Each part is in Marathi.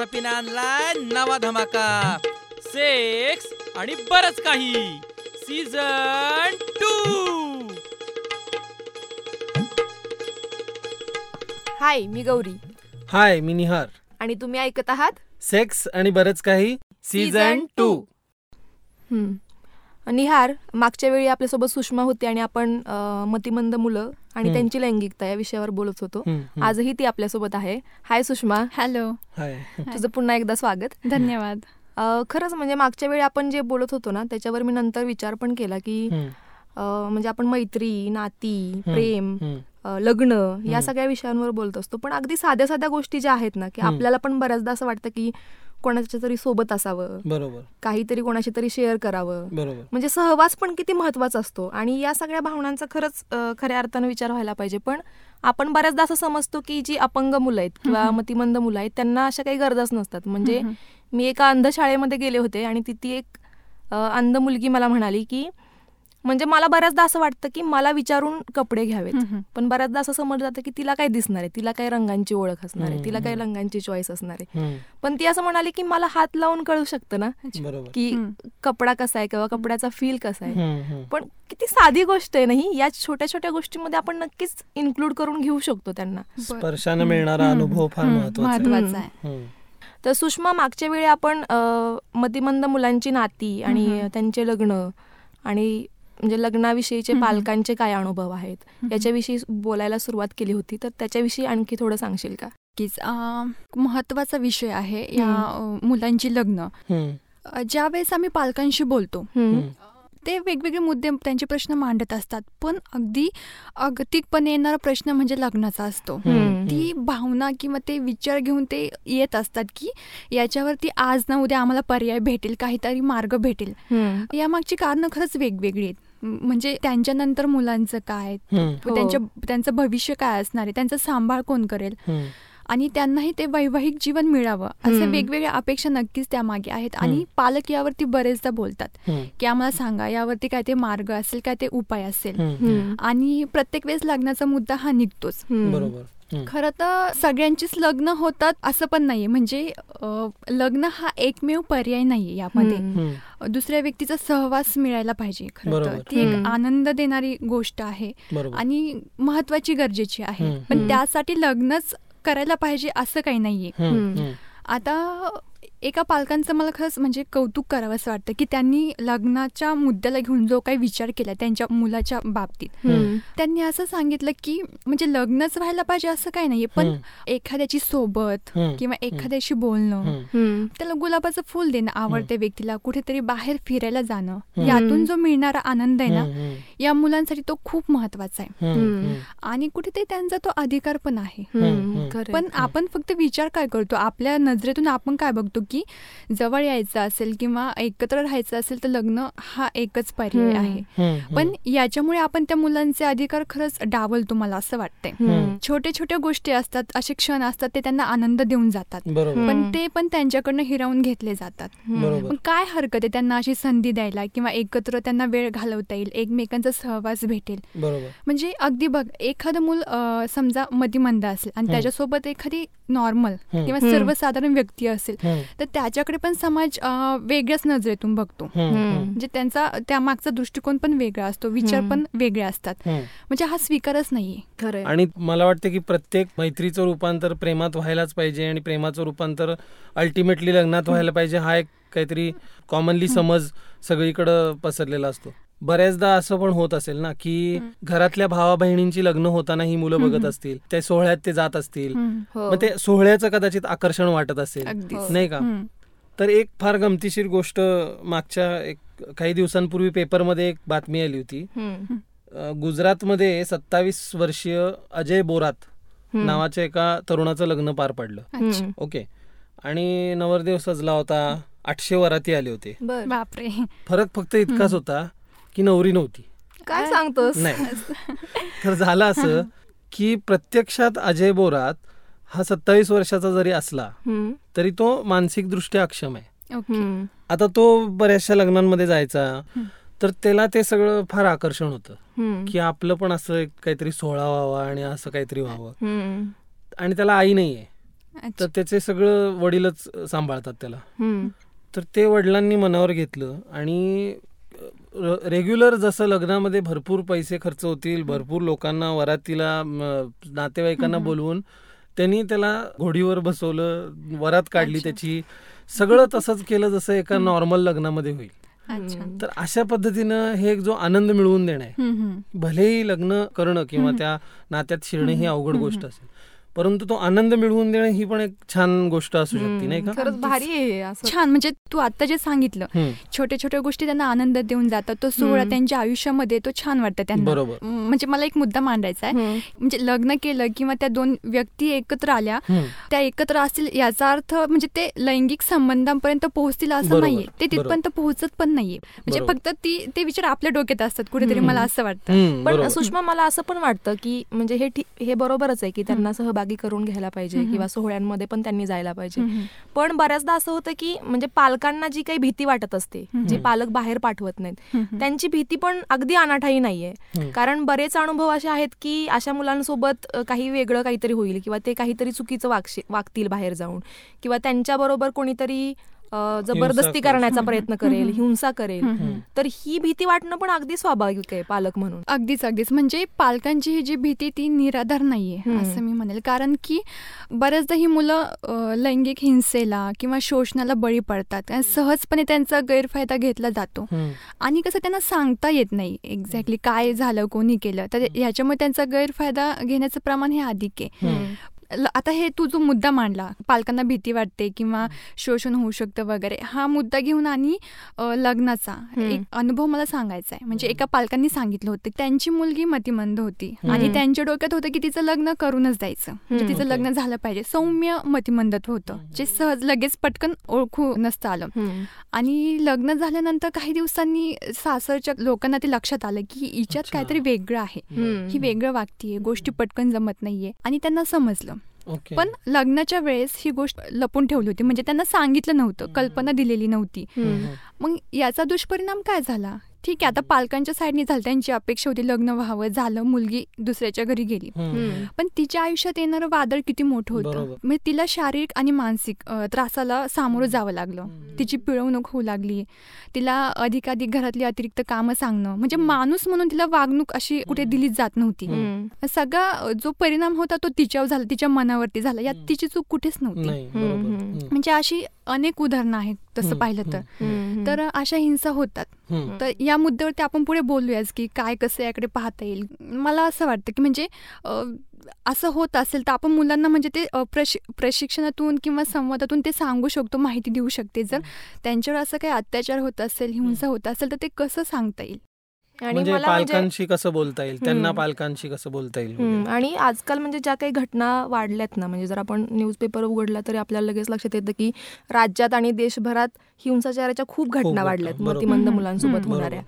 राष्ट्रपतीने आणलाय नवा धमाका. सेक्स आणि बरच काही. सीझन टू हाय मी गौरी. हाय मी निहार. आणि तुम्ही ऐकत आहात? सेक्स आणि बरंच काही. सीझन टू हम्म. निहार मागच्या वेळी आपल्यासोबत सुषमा होती आणि आपण अं, मतिमंद मुलं आणि. त्यांची लैंगिकता या विषयावर बोलत होतो. आजही ती आपल्यासोबत आहे. हाय सुषमा. हॅलो. हाय. तुझं पुन्हा एकदा स्वागत. धन्यवाद. अं, खरंच म्हणजे मागच्या वेळी आपण जे बोलत होतो ना त्याच्यावर मी नंतर विचार पण केला की म्हणजे आपण मैत्री नाती प्रेम लग्न या. सगळ्या विषयांवर बोलत असतो. पण अगदी साध्या साध्या गोष्टी ज्या आहेत ना की. आपल्याला पण बऱ्याचदा असं वाटतं की कोणाच्या तरी सोबत असावं. बरोबर. काहीतरी कोणाशी तरी शेअर करावं. बरोबर. म्हणजे सहवास पण किती महत्त्वाचा असतो. आणि या सगळ्या भावनांचा खरंच खऱ्या अर्थानं विचार व्हायला पाहिजे. पण आपण बऱ्याचदा असं समजतो की जी अपंग मुलं आहेत किंवा. मतिमंद मुलं आहेत त्यांना अशा काही गरजच नसतात. म्हणजे. मी एका अंध शाळेमध्ये गेले होते आणि तिथे एक अं, अंध मुलगी मला म्हणाली की म्हणजे मला बऱ्याचदा असं वाटतं की मला विचारून कपडे घ्यावेत. पण बऱ्याचदा असं समजलं जातं की तिला काय दिसणार आहे? तिला काय रंगांची ओळख असणार आहे? तिला काय. रंगांची चॉईस असणार आहे? पण ती असं म्हणाली की मला हात लावून कळू शकतं ना? की. कपडा कसा आहे किंवा कपड्याचा फील कसा आहे. पण किती साधी गोष्ट आहे नाही या छोट्या छोट्या गोष्टीमध्ये आपण नक्कीच इन्क्लूड करून घेऊ शकतो त्यांना. स्पर्शानं मिळणारा अनुभव फार महत्त्वाचा आहे. तर सुषमा मागच्या वेळी आपण मतिमंद मुलांची नाती आणि. त्यांचे लग्न आणि म्हणजे लग्नाविषयीचे. पालकांचे काय अनुभव आहेत. याच्याविषयी बोलायला सुरुवात केली होती तर त्याच्याविषयी आणखी थोडं सांगशील का? नक्कीच. अं, महत्त्वाचा विषय आहे या मुलांची लग्न. हम्म, अं, ज्यावेळेस आम्ही पालकांशी बोलतो. ते वेगवेगळे मुद्दे त्यांचे प्रश्न मांडत असतात. पण अगदी अगतिकपणे येणारा प्रश्न म्हणजे लग्नाचा असतो. ती भावना किंवा ते विचार घेऊन ते येत असतात की याच्यावरती आज ना उद्या आम्हाला पर्याय भेटेल काहीतरी मार्ग भेटेल. यामागची कारणं खरंच वेगवेगळी आहेत. म्हणजे त्यांच्यानंतर मुलांचं काय? हो. त्यांच्या त्यांचं भविष्य काय असणार आहे? त्यांचा सांभाळ कोण करेल? आणि त्यांनाही ते वैवाहिक जीवन मिळावं. असे. वेगवेगळ्या अपेक्षा नक्कीच त्यामागे आहेत. आणि. पालक यावरती बरेचदा बोलतात की आम्हाला सांगा यावरती काय ते मार्ग असेल काय ते उपाय असेल. आणि प्रत्येक वेळेस लग्नाचा मुद्दा हा निघतोच. बरोबर. खरं तर सगळ्यांचीच लग्न होतात असं पण नाहीये म्हणजे लग्न हा एकमेव पर्याय नाहीये यामध्ये दुसऱ्या व्यक्तीचा सहवास मिळायला पाहिजे खरं तर. ती एक. आनंद देणारी गोष्ट आहे आणि महत्वाची गरजेची आहे. पण. त्यासाठी लग्नच करायला पाहिजे असं काही नाहीये आता एका पालकांचं मला खरंच म्हणजे कौतुक करावं असं वाटतं की त्यांनी लग्नाच्या मुद्द्याला घेऊन जो काही विचार केला त्यांच्या मुलाच्या बाबतीत. त्यांनी असं सांगितलं की म्हणजे लग्नच व्हायला पाहिजे असं काही नाहीये पण. एखाद्याची सोबत. किंवा एखाद्याशी बोलणं. त्याला गुलाबाचं फुल देणं आवडते व्यक्तीला कुठेतरी बाहेर फिरायला जाणं. यातून जो मिळणारा आनंद आहे ना या मुलांसाठी तो खूप महत्त्वाचा आहे. आणि कुठेतरी त्यांचा तो अधिकार पण आहे. पण आपण फक्त विचार काय करतो? आपल्या नजरेतून आपण काय बघतो? की जवळ यायचं असेल किंवा एकत्र राहायचं असेल तर लग्न हा एकच पर्याय. आहे पण याच्यामुळे आपण त्या मुलांचे अधिकार खरंच डावलतो मला असं वाटतंय. छोटे छोटे गोष्टी असतात असे क्षण असतात ते त्यांना आनंद देऊन जातात पण. ते पण त्यांच्याकडनं हिरावून घेतले जातात. पण काय हरकत आहे त्यांना अशी संधी द्यायला किंवा एकत्र त्यांना वेळ घालवता येईल एकमेकांचा सहवास भेटेल म्हणजे अगदी बघ एखादं मूल समजा मतिमंद असेल आणि. त्याच्यासोबत एखादी नॉर्मल. किंवा. सर्वसाधारण व्यक्ती असेल तर त्याच्याकडे पण समाज वेगळ्याच नजरेतून बघतो. म्हणजे त्यांचा त्यामागचा दृष्टिकोन पण वेगळा असतो विचार. पण वेगळे असतात. म्हणजे हा स्वीकारच नाहीये. खरंय. आणि मला वाटतं की प्रत्येक मैत्रीचं रूपांतर प्रेमात व्हायलाच पाहिजे आणि प्रेमाचं रूपांतर अल्टिमेटली लग्नात व्हायला पाहिजे हा एक काहीतरी कॉमनली समज सगळीकडं पसरलेला असतो. बऱ्याचदा असं पण होत असेल ना की घरातल्या भावा बहिणींची लग्न होताना ही मुलं बघत. असतील त्या सोहळ्यात ते जात असतील. हो. मग ते सोहळ्याचं कदाचित आकर्षण वाटत असेल अगदीच नाही का. तर एक फार गमतीशीर गोष्ट मागच्या एक काही दिवसांपूर्वी पेपरमध्ये एक बातमी आली होती गुजरातमध्ये सत्तावीस वर्षीय अजय बोरात. नावाच्या एका तरुणाचं लग्न पार पडलं. ओके आणि नवरदेव सजला होता आठशे वराती आले होते बापरे फरक फक्त इतकाच होता की नवरी नव्हती काय सांगतोस नाही तर झालं असं की प्रत्यक्षात अजय बोरात हा सत्तावीस वर्षाचा जरी असला. तरी तो मानसिकदृष्ट्या अक्षम आहे. आता तो बऱ्याचशा लग्नांमध्ये जायचा. तर त्याला ते सगळं फार आकर्षण होतं. की आपलं पण असं काहीतरी सोहळा व्हावा आणि असं काहीतरी व्हावं. आणि त्याला आई नाहीये तर. त्याचे सगळं वडीलच सांभाळतात त्याला. तर ते वडिलांनी मनावर घेतलं आणि रेग्युलर जसं लग्नामध्ये भरपूर पैसे खर्च होतील भरपूर लोकांना वरातीला नातेवाईकांना. बोलवून त्यांनी त्याला घोडीवर बसवलं वरात काढली. त्याची सगळं तसंच केलं जसं एका. नॉर्मल लग्नामध्ये होईल. तर अशा पद्धतीनं हे एक जो आनंद मिळवून देणं आहे. भलेही लग्न करणं किंवा. त्या नात्यात शिरणं ही. अवघड. गोष्ट असेल परंतु तो आनंद मिळवून देणं ही पण एक छान गोष्ट असू शकते नाही का. खरंच भारी आहे असं छान म्हणजे तू आता जे सांगितलं. छोट्या छोट्या गोष्टी त्यांना आनंद देऊन जातात तो सोहळा. त्यांच्या आयुष्यामध्ये तो छान वाटतं त्यांना बरोबर. म्हणजे मला एक मुद्दा मांडायचा आहे. म्हणजे लग्न केलं किंवा त्या दोन व्यक्ती एकत्र आल्या. त्या एकत्र असतील याचा अर्थ म्हणजे ते लैंगिक संबंधांपर्यंत पोहोचतील असं नाहीये ते तिथपर्यंत पोहोचत पण नाहीये म्हणजे. फक्त ती ते विचार आपल्या डोक्यात असतात कुठेतरी. मला असं वाटतं पण. सुषमा मला असं पण वाटतं की म्हणजे हे हे बरोबरच आहे की त्यांना सहभागी करून घ्यायला पाहिजे. किंवा सोहळ्यांमध्ये पण त्यांनी जायला पाहिजे. पण बऱ्याचदा असं होतं की म्हणजे पालकांना जी काही भीती वाटत असते. जे पालक बाहेर पाठवत नाहीत. त्यांची भीती पण अगदी अनाठाई नाहीये. कारण बरेच अनुभव असे आहेत की अशा मुलांसोबत काही वेगळं काहीतरी होईल किंवा ते काहीतरी चुकीचं वागतील बाहेर जाऊन किंवा त्यांच्याबरोबर कोणीतरी जबरदस्ती. करण्याचा. प्रयत्न करेल. हिंसा करेल. तर ही भीती वाटणं पण अगदी स्वाभाविक आहे पालक म्हणून अगदीच अगदीच म्हणजे पालकांची ही जी भीती ती निराधार नाहीये. असं मी म्हणेल कारण की बऱ्याचदा ही मुलं लैंगिक हिंसेला किंवा शोषणाला बळी पडतात आणि सहजपणे त्यांचा गैरफायदा घेतला जातो. आणि कसं त्यांना सांगता येत नाही एक्झॅक्टली काय झालं कोणी केलं तर ह्याच्यामुळे त्यांचा गैरफायदा घेण्याचं प्रमाण हे अधिक आहे आता हे तू जो मुद्दा मांडला पालकांना भीती वाटते किंवा शोषण होऊ शकतं वगैरे हा मुद्दा घेऊन आणि लग्नाचा. एक अनुभव मला सांगायचा आहे म्हणजे एका पालकांनी सांगितलं होतं त्यांची मुलगी मतिमंद होती. आणि त्यांच्या डोक्यात होतं की तिचं लग्न करूनच द्यायचं म्हणजे. तिचं. लग्न झालं पाहिजे सौम्य मतिमंदत्व होतं जे सहज लगेच पटकन ओळखू नसतं आलं. आणि लग्न झाल्यानंतर काही दिवसांनी सासरच्या लोकांना ते लक्षात आलं की हिच्यात. काहीतरी वेगळं आहे. ही वेगळं वागतीये गोष्टी पटकन जमत नाहीये आणि त्यांना समजलं ओके. पण लग्नाच्या वेळेस ही गोष्ट लपून ठेवली होती. म्हणजे त्यांना सांगितलं नव्हतं. कल्पना दिलेली नव्हती. मग याचा दुष्परिणाम काय झाला? ठीक आहे आता पालकांच्या साईडने झालं त्यांची अपेक्षा होती लग्न व्हावं झालं मुलगी दुसऱ्याच्या घरी गेली. पण तिच्या आयुष्यात येणारं वादळ किती मोठं होतं. म्हणजे तिला शारीरिक आणि मानसिक त्रासाला सामोरं जावं लागलं. तिची पिळवणूक होऊ लागली. तिला अधिकाधिक घरातली अतिरिक्त कामं सांगणं. म्हणजे माणूस म्हणून तिला वागणूक अशी कुठे दिलीच जात नव्हती. सगळा जो परिणाम होता तो तिच्यावर झाला तिच्या मनावरती झाला. यात तिची चूक कुठेच नव्हती. म्हणजे अशी अनेक उदाहरणं आहेत तसं पाहिलं तर अशा हिंसा होतात. तर या मुद्द्यावरती आपण पुढे बोलूयाच की काय कसं याकडे पाहता येईल. मला असं वाटतं की म्हणजे असं होत असेल तर आपण मुलांना म्हणजे ते प्रशि प्रशिक्षणातून किंवा संवादातून ते सांगू शकतो माहिती देऊ शकते. जर त्यांच्यावर असं काही अत्याचार होत असेल हिंसा होत असेल तर ते कसं सांगता येईल? म्हणजे मला म्हणजे पालकांशी कसं बोलता येईल त्यांना. पालकांशी कसं बोलता येईल. आणि आजकाल म्हणजे ज्या काही घटना वाढल्यात ना म्हणजे जर आपण न्यूजपेपर उघडला तरी आपल्याला लगेच लक्षात येतं की राज्यात आणि देशभरात हिंसाचाराच्या खूप घटना वाढल्यात. मतिमंद मुलांसोबत. होणाऱ्या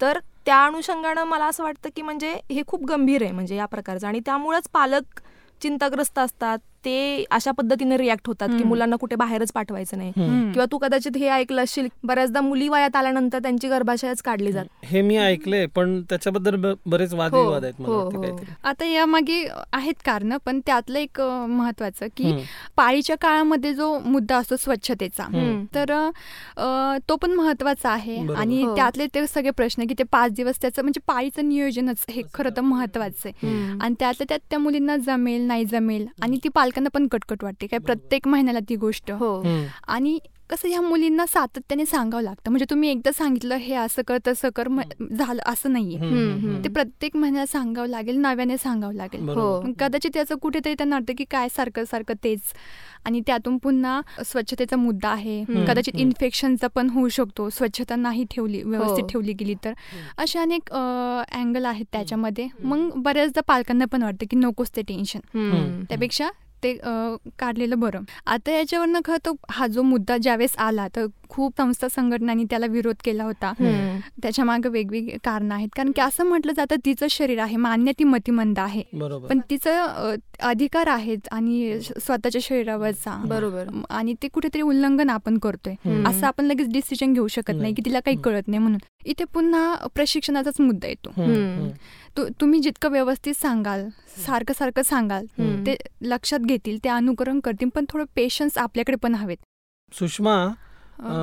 तर त्या अनुषंगानं मला असं वाटतं की म्हणजे हे खूप गंभीर आहे म्हणजे या प्रकारचं आणि त्यामुळेच पालक चिंताग्रस्त असतात ते अशा पद्धतीने रिॲक्ट होतात की. मुलांना कुठे बाहेरच पाठवायचं नाही. किंवा तू कदाचित हे ऐकलं असशील बऱ्याचदा मुली वयात आल्यानंतर त्यांची गर्भाशयच काढली जाते हे मी ऐकलंय पण त्याच्याबद्दल बरेच वादविवाद आहेत मला हो, वाटतं हो. काहीतरी आता यामागे आहेत कारणं पण त्यातलं एक महत्वाचं की. पाळीच्या काळामध्ये जो मुद्दा असतो स्वच्छतेचा. तर तो पण महत्त्वाचा आहे. आणि हो. त्यातले ते सगळे प्रश्न की ते पाच दिवस त्याचं म्हणजे पाळीचं नियोजनच हे खरं तर महत्वाचं आहे. आणि त्यातल्या त्यात त्या मुलींना जमेल नाही जमेल आणि ती पालकांना पण कटकट वाटते. काय प्रत्येक महिन्याला ती गोष्ट. हो. आणि कसं ह्या मुलींना सातत्याने सांगावं लागतं. म्हणजे तुम्ही एकदा सांगितलं हे असं कर तसं कर. झालं असं नाहीये. ते प्रत्येक महिन्याला सांगावं लागेल नव्याने सांगावं लागेल. हो. कदाचित त्याचं कुठेतरी त्यांना वाटतं की काय सारखं सारखं तेच. आणि त्यातून पुन्हा स्वच्छतेचा मुद्दा आहे. कदाचित. इन्फेक्शनचा पण होऊ शकतो. स्वच्छता नाही ठेवली व्यवस्थित हो. ठेवली गेली तर. अशा अनेक अँगल आहेत त्याच्यामध्ये. मग बऱ्याचदा पालकांना पण वाटतं की नकोच ते टेन्शन. त्यापेक्षा ते काढलेलं बरं. आता याच्यावरनं खरं तर हा जो मुद्दा ज्यावेळेस आला तर खूप संस्था संघटनांनी त्याला विरोध केला होता. त्याच्यामागे वेगवेगळी कारणं आहेत. कारण की असं म्हटलं जातं तिचं शरीर आहे मान्य ती मतिमंद आहे. पण तिचं अधिकार आहेत आणि स्वतःच्या शरीरावरचा. बरोबर. आणि ते कुठेतरी उल्लंघन आपण करतोय. असं आपण लगेच डिसिजन घेऊ शकत नाही. की तिला काही. कळत नाही म्हणून. इथे पुन्हा प्रशिक्षणाचाच मुद्दा येतो. तु- तुम्ही जितकं व्यवस्थित सांगाल सारखं सारखं सांगाल. ते लक्षात घेतील ते अनुकरण करतील पण थोडं पेशन्स आपल्याकडे पण हवेत. सुषमा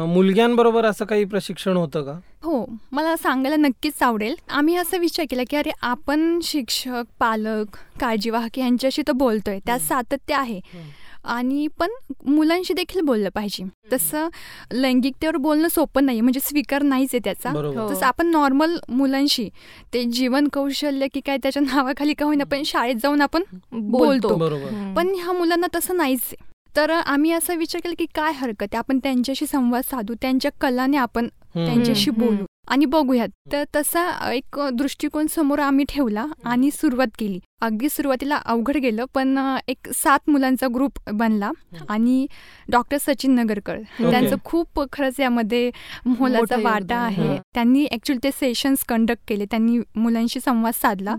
मुलग्यांबरोबर असं काही प्रशिक्षण होतं का? हो मला सांगायला नक्कीच आवडेल. आम्ही असा विचार केला की अरे आपण शिक्षक पालक काळजीवाहक यांच्याशी तर बोलतोय त्यात सातत्य आहे. आणि पण मुलांशी देखील बोललं पाहिजे. तसं लैंगिकतेवर बोलणं सोपं नाही म्हणजे स्वीकार नाहीच आहे त्याचा. बरोबर. हो. तसं आपण नॉर्मल मुलांशी ते जीवन कौशल्य की काय त्याच्या नावाखाली का होईना पण शाळेत जाऊन आपण बोलतो. पण ह्या मुलांना तसं नाहीच आहे. तर आम्ही असा विचार केला की काय हरकत आहे? आपण त्यांच्याशी संवाद साधू त्यांच्या कलाने आपण. त्यांच्याशी. बोलू. आणि बघूयात. तर तसा एक दृष्टिकोन समोर आम्ही ठेवला आणि सुरुवात केली. अगदी सुरुवातीला अवघड गेलं पण एक सात मुलांचा ग्रुप बनला आणि डॉक्टर सचिन नगरकर त्यांचं खूप खरंच यामध्ये मोलाचा वाटा. आहे. हं. त्यांनी ऍक्च्युली ते सेशन्स कंडक्ट केले. त्यांनी मुलांशी संवाद साधला.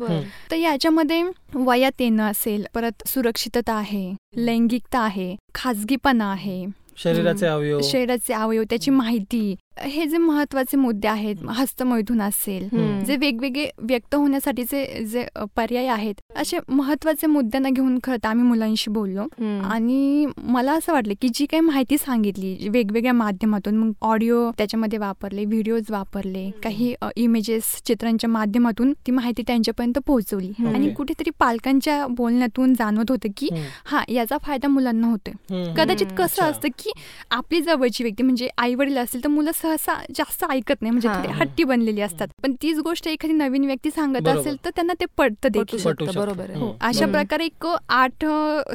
तर याच्यामध्ये वयात येणं असेल परत सुरक्षितता आहे लैंगिकता आहे खाजगीपणा आहे शरीराचे अवयव. शरीराचे अवयव त्याची माहिती हे जे महत्त्वाचे मुद्दे आहेत हस्तमैथून असेल. जे वेगवेगळे व्यक्त होण्यासाठीचे जे पर्याय आहेत असे महत्त्वाचे मुद्द्यांना घेऊन खरं तर आम्ही मुलांशी बोललो. आणि मला असं वाटलं की जी काही माहिती सांगितली वेगवेगळ्या माध्यमातून मग ऑडिओ त्याच्यामध्ये वापरले व्हिडिओज वापरले काही इमेजेस चित्रांच्या माध्यमातून ती माहिती त्यांच्यापर्यंत पोहोचवली. आणि. कुठेतरी पालकांच्या बोलण्यातून जाणवत होतं की. हा याचा फायदा मुलांना होतोय. कदाचित कसं. असतं की आपली जवळची व्यक्ती म्हणजे आई वडील असतील तर मुलं सहसा जास्त ऐकत नाही म्हणजे हा. थोडी हट्टी बनलेली असतात पण तीच गोष्ट एखादी नवीन व्यक्ती सांगत. असेल तर त्यांना ते पडतं देखील. बरोबर आहे. हम्म. हो अशा. प्रकारे एक आठ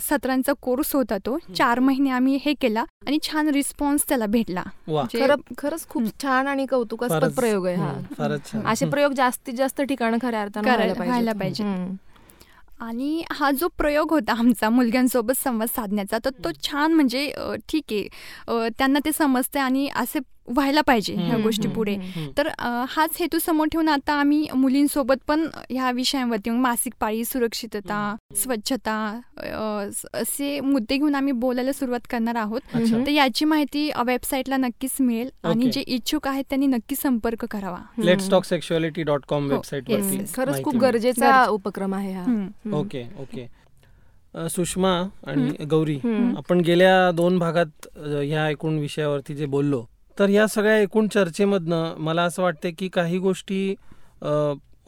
सत्रांचा कोर्स होता तो चार महिने आम्ही हे केला आणि छान रिस्पॉन्स त्याला भेटला वा जे- खरं खरंच खूप छान आणि कौतुकास्पद प्रयोग आहे हा असे प्रयोग जास्तीत जास्त ठिकाणं खऱ्या अर्थानं करायला- व्हायला. हम्म. आणि हा जो प्रयोग होता आमचा मुलग्यांसोबत संवाद साधण्याचा तर तो छान म्हणजे ठीक आहे त्यांना ते समजते आणि असे व्हायला पाहिजे ह्या गोष्टी पुढे. तर हाच हेतू समोर ठेवून आता आम्ही मुलींसोबत पण ह्या विषयांवरती मग मासिक पाळी सुरक्षितता स्वच्छता असे मुद्दे घेऊन आम्ही बोलायला सुरुवात करणार आहोत तर याची माहिती वेबसाईटला नक्कीच मिळेल आणि. जे इच्छुक आहेत त्यांनी नक्की संपर्क करावा let's talk sexuality dot com website. खरंच खूप. गरजेचा गरजे- उपक्रम आहे हा. ओके ओके सुषमा आणि गौरी. आपण गेल्या दोन भागात ह्या एकूण विषयावरती जे बोललो तर या सगळ्या एकूण चर्चेमधनं मला असं वाटतं की काही गोष्टी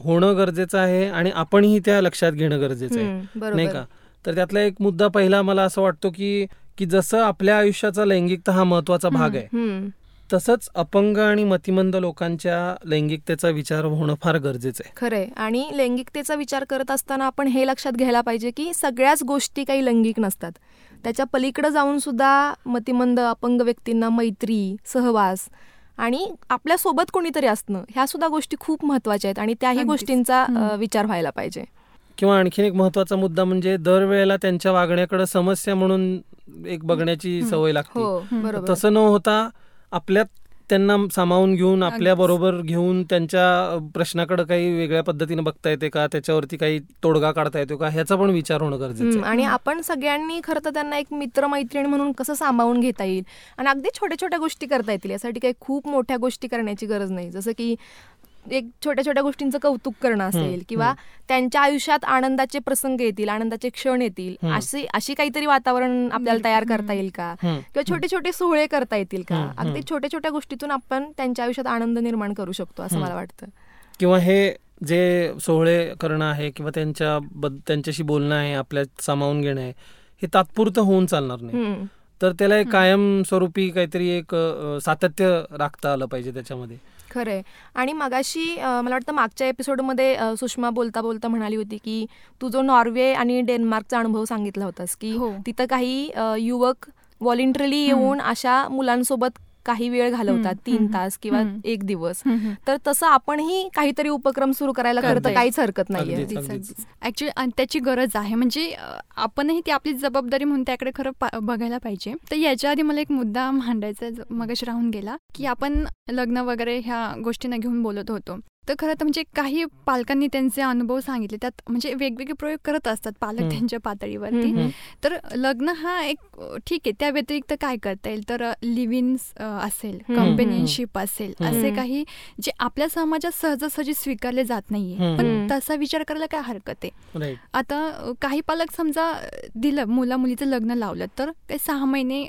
होणं गरजेचं आहे आणि आपणही त्या लक्षात घेणं गरजेचं आहे. नाही का? तर त्यातला एक मुद्दा पहिला मला असं वाटतो की की जसं आपल्या आयुष्याचा लैंगिकता हा महत्त्वाचा भाग आहे. तसंच अपंग आणि मतिमंद लोकांच्या लैंगिकतेचा विचार होणं फार गरजेचं आहे. खरंय. आणि लैंगिकतेचा विचार करत असताना आपण हे लक्षात घ्यायला पाहिजे की सगळ्याच गोष्टी काही लैंगिक नसतात. त्याच्या पलीकडे जाऊन सुद्धा मतिमंद अपंग व्यक्तींना मैत्री सहवास आणि आपल्यासोबत कोणीतरी असणं ह्या सुद्धा गोष्टी खूप महत्त्वाच्या आहेत आणि त्याही. गोष्टींचा. विचार व्हायला पाहिजे किंवा आणखीन एक महत्त्वाचा मुद्दा म्हणजे दरवेळेला त्यांच्या वागण्याकडे समस्या म्हणून एक बघण्याची. सवय लागते हो तसं न होता आपल्यात त्यांना सामावून घेऊन आपल्या. बरोबर घेऊन त्यांच्या प्रश्नाकडे काही वेगळ्या पद्धतीने बघता येते का? त्याच्यावरती काही तोडगा काढता येतो का? ह्याचा पण विचार होणं गरजेचं आणि आपण सगळ्यांनी खरं तर त्यांना एक मित्र मैत्रीण म्हणून कसं सामावून घेता येईल? आणि अगदी छोट्या छोट्या गोष्टी करता येतील यासाठी काही खूप मोठ्या गोष्टी करण्याची गरज नाही. जसं की एक छोट्या छोट्या गोष्टींचं कौतुक करणं असेल किंवा त्यांच्या आयुष्यात आनंदाचे प्रसंग येतील आनंदाचे क्षण येतील. अशी अशी काहीतरी वातावरण आपल्याला तयार करता येईल का. किंवा छोटे छोटे सोहळे करता येतील का अगदी. छोट्या छोट्या गोष्टीतून आपण त्यांच्या आयुष्यात आनंद निर्माण करू शकतो असं. मला वाटतं किंवा हे जे सोहळे करणं आहे किंवा त्यांच्या त्यांच्याशी बोलणं आहे आपल्यात सामावून घेणं आहे हे तात्पुरतं होऊन चालणार नाही. तर त्याला एक कायमस्वरूपी काहीतरी एक सातत्य राखता आलं पाहिजे त्याच्यामध्ये खरंय आणि मगाशी मला वाटतं मागच्या एपिसोडमध्ये सुषमा बोलता बोलता म्हणाली होती की तू जो नॉर्वे आणि डेन्मार्कचा अनुभव सांगितला होतास की हो. तिथं काही युवक व्हॉलेंटरीली येऊन अशा मुलांसोबत काही वेळ घालवतात तीन तास किंवा. एक दिवस. तर तसं आपणही काहीतरी उपक्रम सुरू करायला खरं तर. काहीच हरकत नाहीये. ऍक्च्युली त्याची गरज आहे. म्हणजे आपणही ती आपली जबाबदारी म्हणून त्याकडे खरं बघायला पाहिजे. तर याच्या आधी मला एक मुद्दा मांडायचा मगाशी राहून गेला की आपण लग्न वगैरे ह्या गोष्टींना घेऊन बोलत होतो. तर खरं तर म्हणजे काही पालकांनी त्यांचे अनुभव सांगितले त्यात म्हणजे वेगवेगळे प्रयोग करत असतात पालक. त्यांच्या पातळीवरती. तर लग्न हा एक ठीक आहे त्या व्यतिरिक्त काय करता येईल तर लिव्ह असेल. कंपेनियनशिप असेल. असे काही जे आपल्या समाजात सहजासहजी स्वीकारले जात नाहीये. पण. तसा विचार करायला काय हरकत आहे आता काही पालक समजा दिलं मुला मुलीचं लग्न लावलं तर ते सहा महिने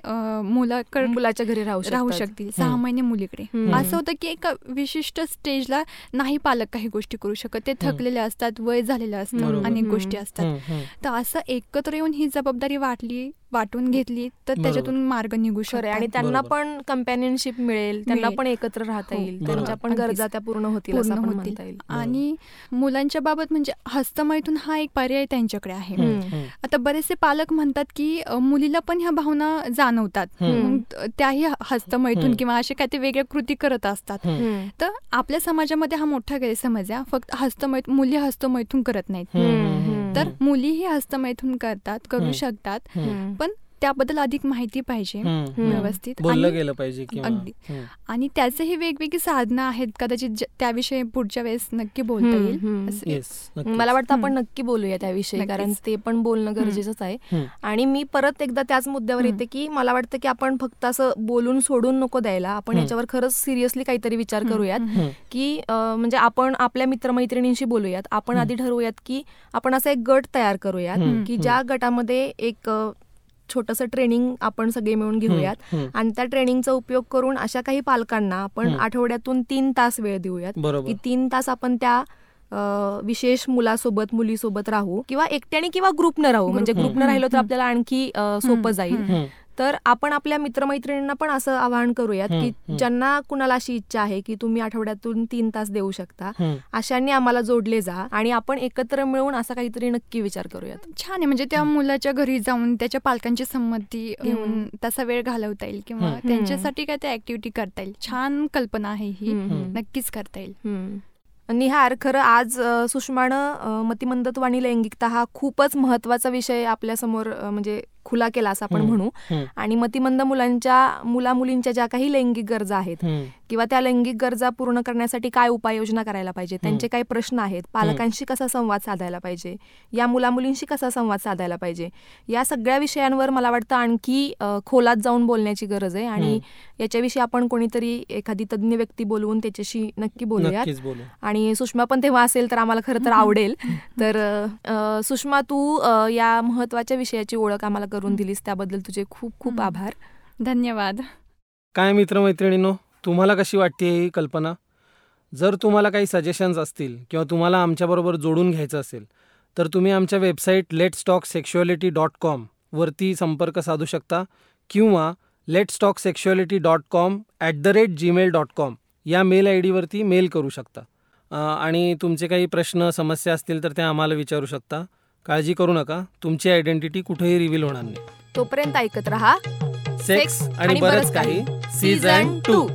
मुलाकडे मुलाच्या घरी राहू राहू. शकतील सहा. महिने मुलीकडे. असं होतं की एका विशिष्ट स्टेजला नाही पालक काही गोष्टी करू शकत ते. थकलेले असतात वय झालेलं असतं. अनेक. गोष्टी असतात तर असं एकत्र येऊन ही जबाबदारी वाटली वाटून घेतली तर. त्याच्यातून मार्ग निघू. शकतो आणि त्यांना. पण कंपॅनियनशिप मिळेल त्यांना. पण एकत्र राहता हो. येईल. त्यांच्या पण. गरजा त्या पूर्ण होतील येईल आणि मुलांच्या बाबत म्हणजे हस्तमैथून हा एक पर्याय त्यांच्याकडे आहे. आता बरेचसे पालक म्हणतात की मुलीला पण ह्या भावना जाणवतात त्याही हस्तमैथून. किंवा असे काय ते वेगळ्या कृती करत असतात. तर आपल्या समाजामध्ये हा मोठा गैरसमज आहे फक्त हस्तमैथ मुली हस्तमैथून करत नाहीत. तर मुलीही हस्तमैथून करतात करू. शकतात त्याबद्दल अधिक माहिती पाहिजे. व्यवस्थित बोललं आणि- गेलं पाहिजे अगदी. आणि त्याचेही वेगवेगळी साधनं आहेत कदाचित त्याविषयी पुढच्या वेळेस नक्की बोलता येईल. मला वाटतं आपण. नक्की बोलूया त्याविषयी. कारण ते पण बोलणं गरजेचंच आहे. आणि मी परत एकदा त्याच मुद्द्यावर. येते की मला वाटतं की आपण फक्त असं बोलून सोडून नको द्यायला आपण. याच्यावर खरंच सिरियसली काहीतरी विचार करूयात. की म्हणजे आपण आपल्या मित्रमैत्रिणींशी बोलूयात आपण. आधी ठरवूयात की आपण असा एक गट तयार करूयात. की ज्या गटामध्ये एक छोटस ट्रेनिंग आपण सगळे मिळून घेऊयात. आणि त्या ट्रेनिंगचा उपयोग करून अशा काही पालकांना आपण. आठवड्यातून तीन तास वेळ देऊयात की तीन तास आपण त्या विशेष मुलासोबत मुलीसोबत राहू किंवा एकट्याने किंवा ग्रुपनं राहू म्हणजे. ग्रुपनं राहिलो तर. आपल्याला आणखी सोपं. जाईल. तर आपण आपल्या मित्रमैत्रिणींना पण असं आवाहन करूयात की. ज्यांना कुणाला अशी इच्छा आहे की तुम्ही आठवड्यातून तीन तास देऊ शकता. अशांनी आम्हाला जोडले जा आणि आपण एकत्र मिळून असा काहीतरी नक्की विचार करूयात छान आहे म्हणजे त्या मुलाच्या घरी जाऊन त्याच्या पालकांची संमती घेऊन तसा वेळ घालवता येईल किंवा. त्यांच्यासाठी काय ते ऍक्टिव्हिटी करता येईल छान कल्पना आहे ही. नक्कीच करता येईल. निहार खरं आज सुषमानं मतिमंदत्व आणि लैंगिकता हा खूपच महत्त्वाचा विषय आपल्यासमोर म्हणजे खुला केला असं आपण. म्हणू. आणि मतिमंद मुलांच्या मुला मुलींच्या ज्या काही लैंगिक गरजा आहेत. किंवा त्या लैंगिक गरजा पूर्ण करण्यासाठी काय उपाययोजना करायला पाहिजे? त्यांचे काय प्रश्न आहेत. पालकांशी कसा संवाद साधायला पाहिजे? या मुला मुलींशी कसा संवाद साधायला पाहिजे? या सगळ्या विषयांवर मला वाटतं आणखी खोलात जाऊन बोलण्याची गरज आहे. आणि याच्याविषयी आपण कोणीतरी एखादी तज्ज्ञ व्यक्ती बोलवून त्याच्याशी नक्की बोलूयात. आणि सुषमा पण तेव्हा असेल तर आम्हाला खरं तर आवडेल. तर सुषमा तू या महत्त्वाच्या विषयाची ओळख आम्हाला करून दिलीस त्याबद्दल तुझे खूप खूप. आभार. धन्यवाद. काय मित्रमैत्रिणींनो तुम्हाला कशी वाटते ही कल्पना? जर तुम्हाला काही सजेशन्स असतील किंवा तुम्हाला आमच्याबरोबर जोडून घ्यायचं असेल तर तुम्ही आमच्या website let's talk sexuality dot com वरती संपर्क साधू शकता किंवा let's talk sexuality dot com at the rate Gmail dot com या मेल आय डीवरती मेल करू शकता. आणि तुमचे काही प्रश्न समस्या असतील तर त्या आम्हाला विचारू शकता. काळजी करू नका. तुमची आयडेंटिटी कुठेही रिव्हील होणार नाही. तोपर्यंत ऐकत रहा. सेक्स आणि बरंच काही. Season to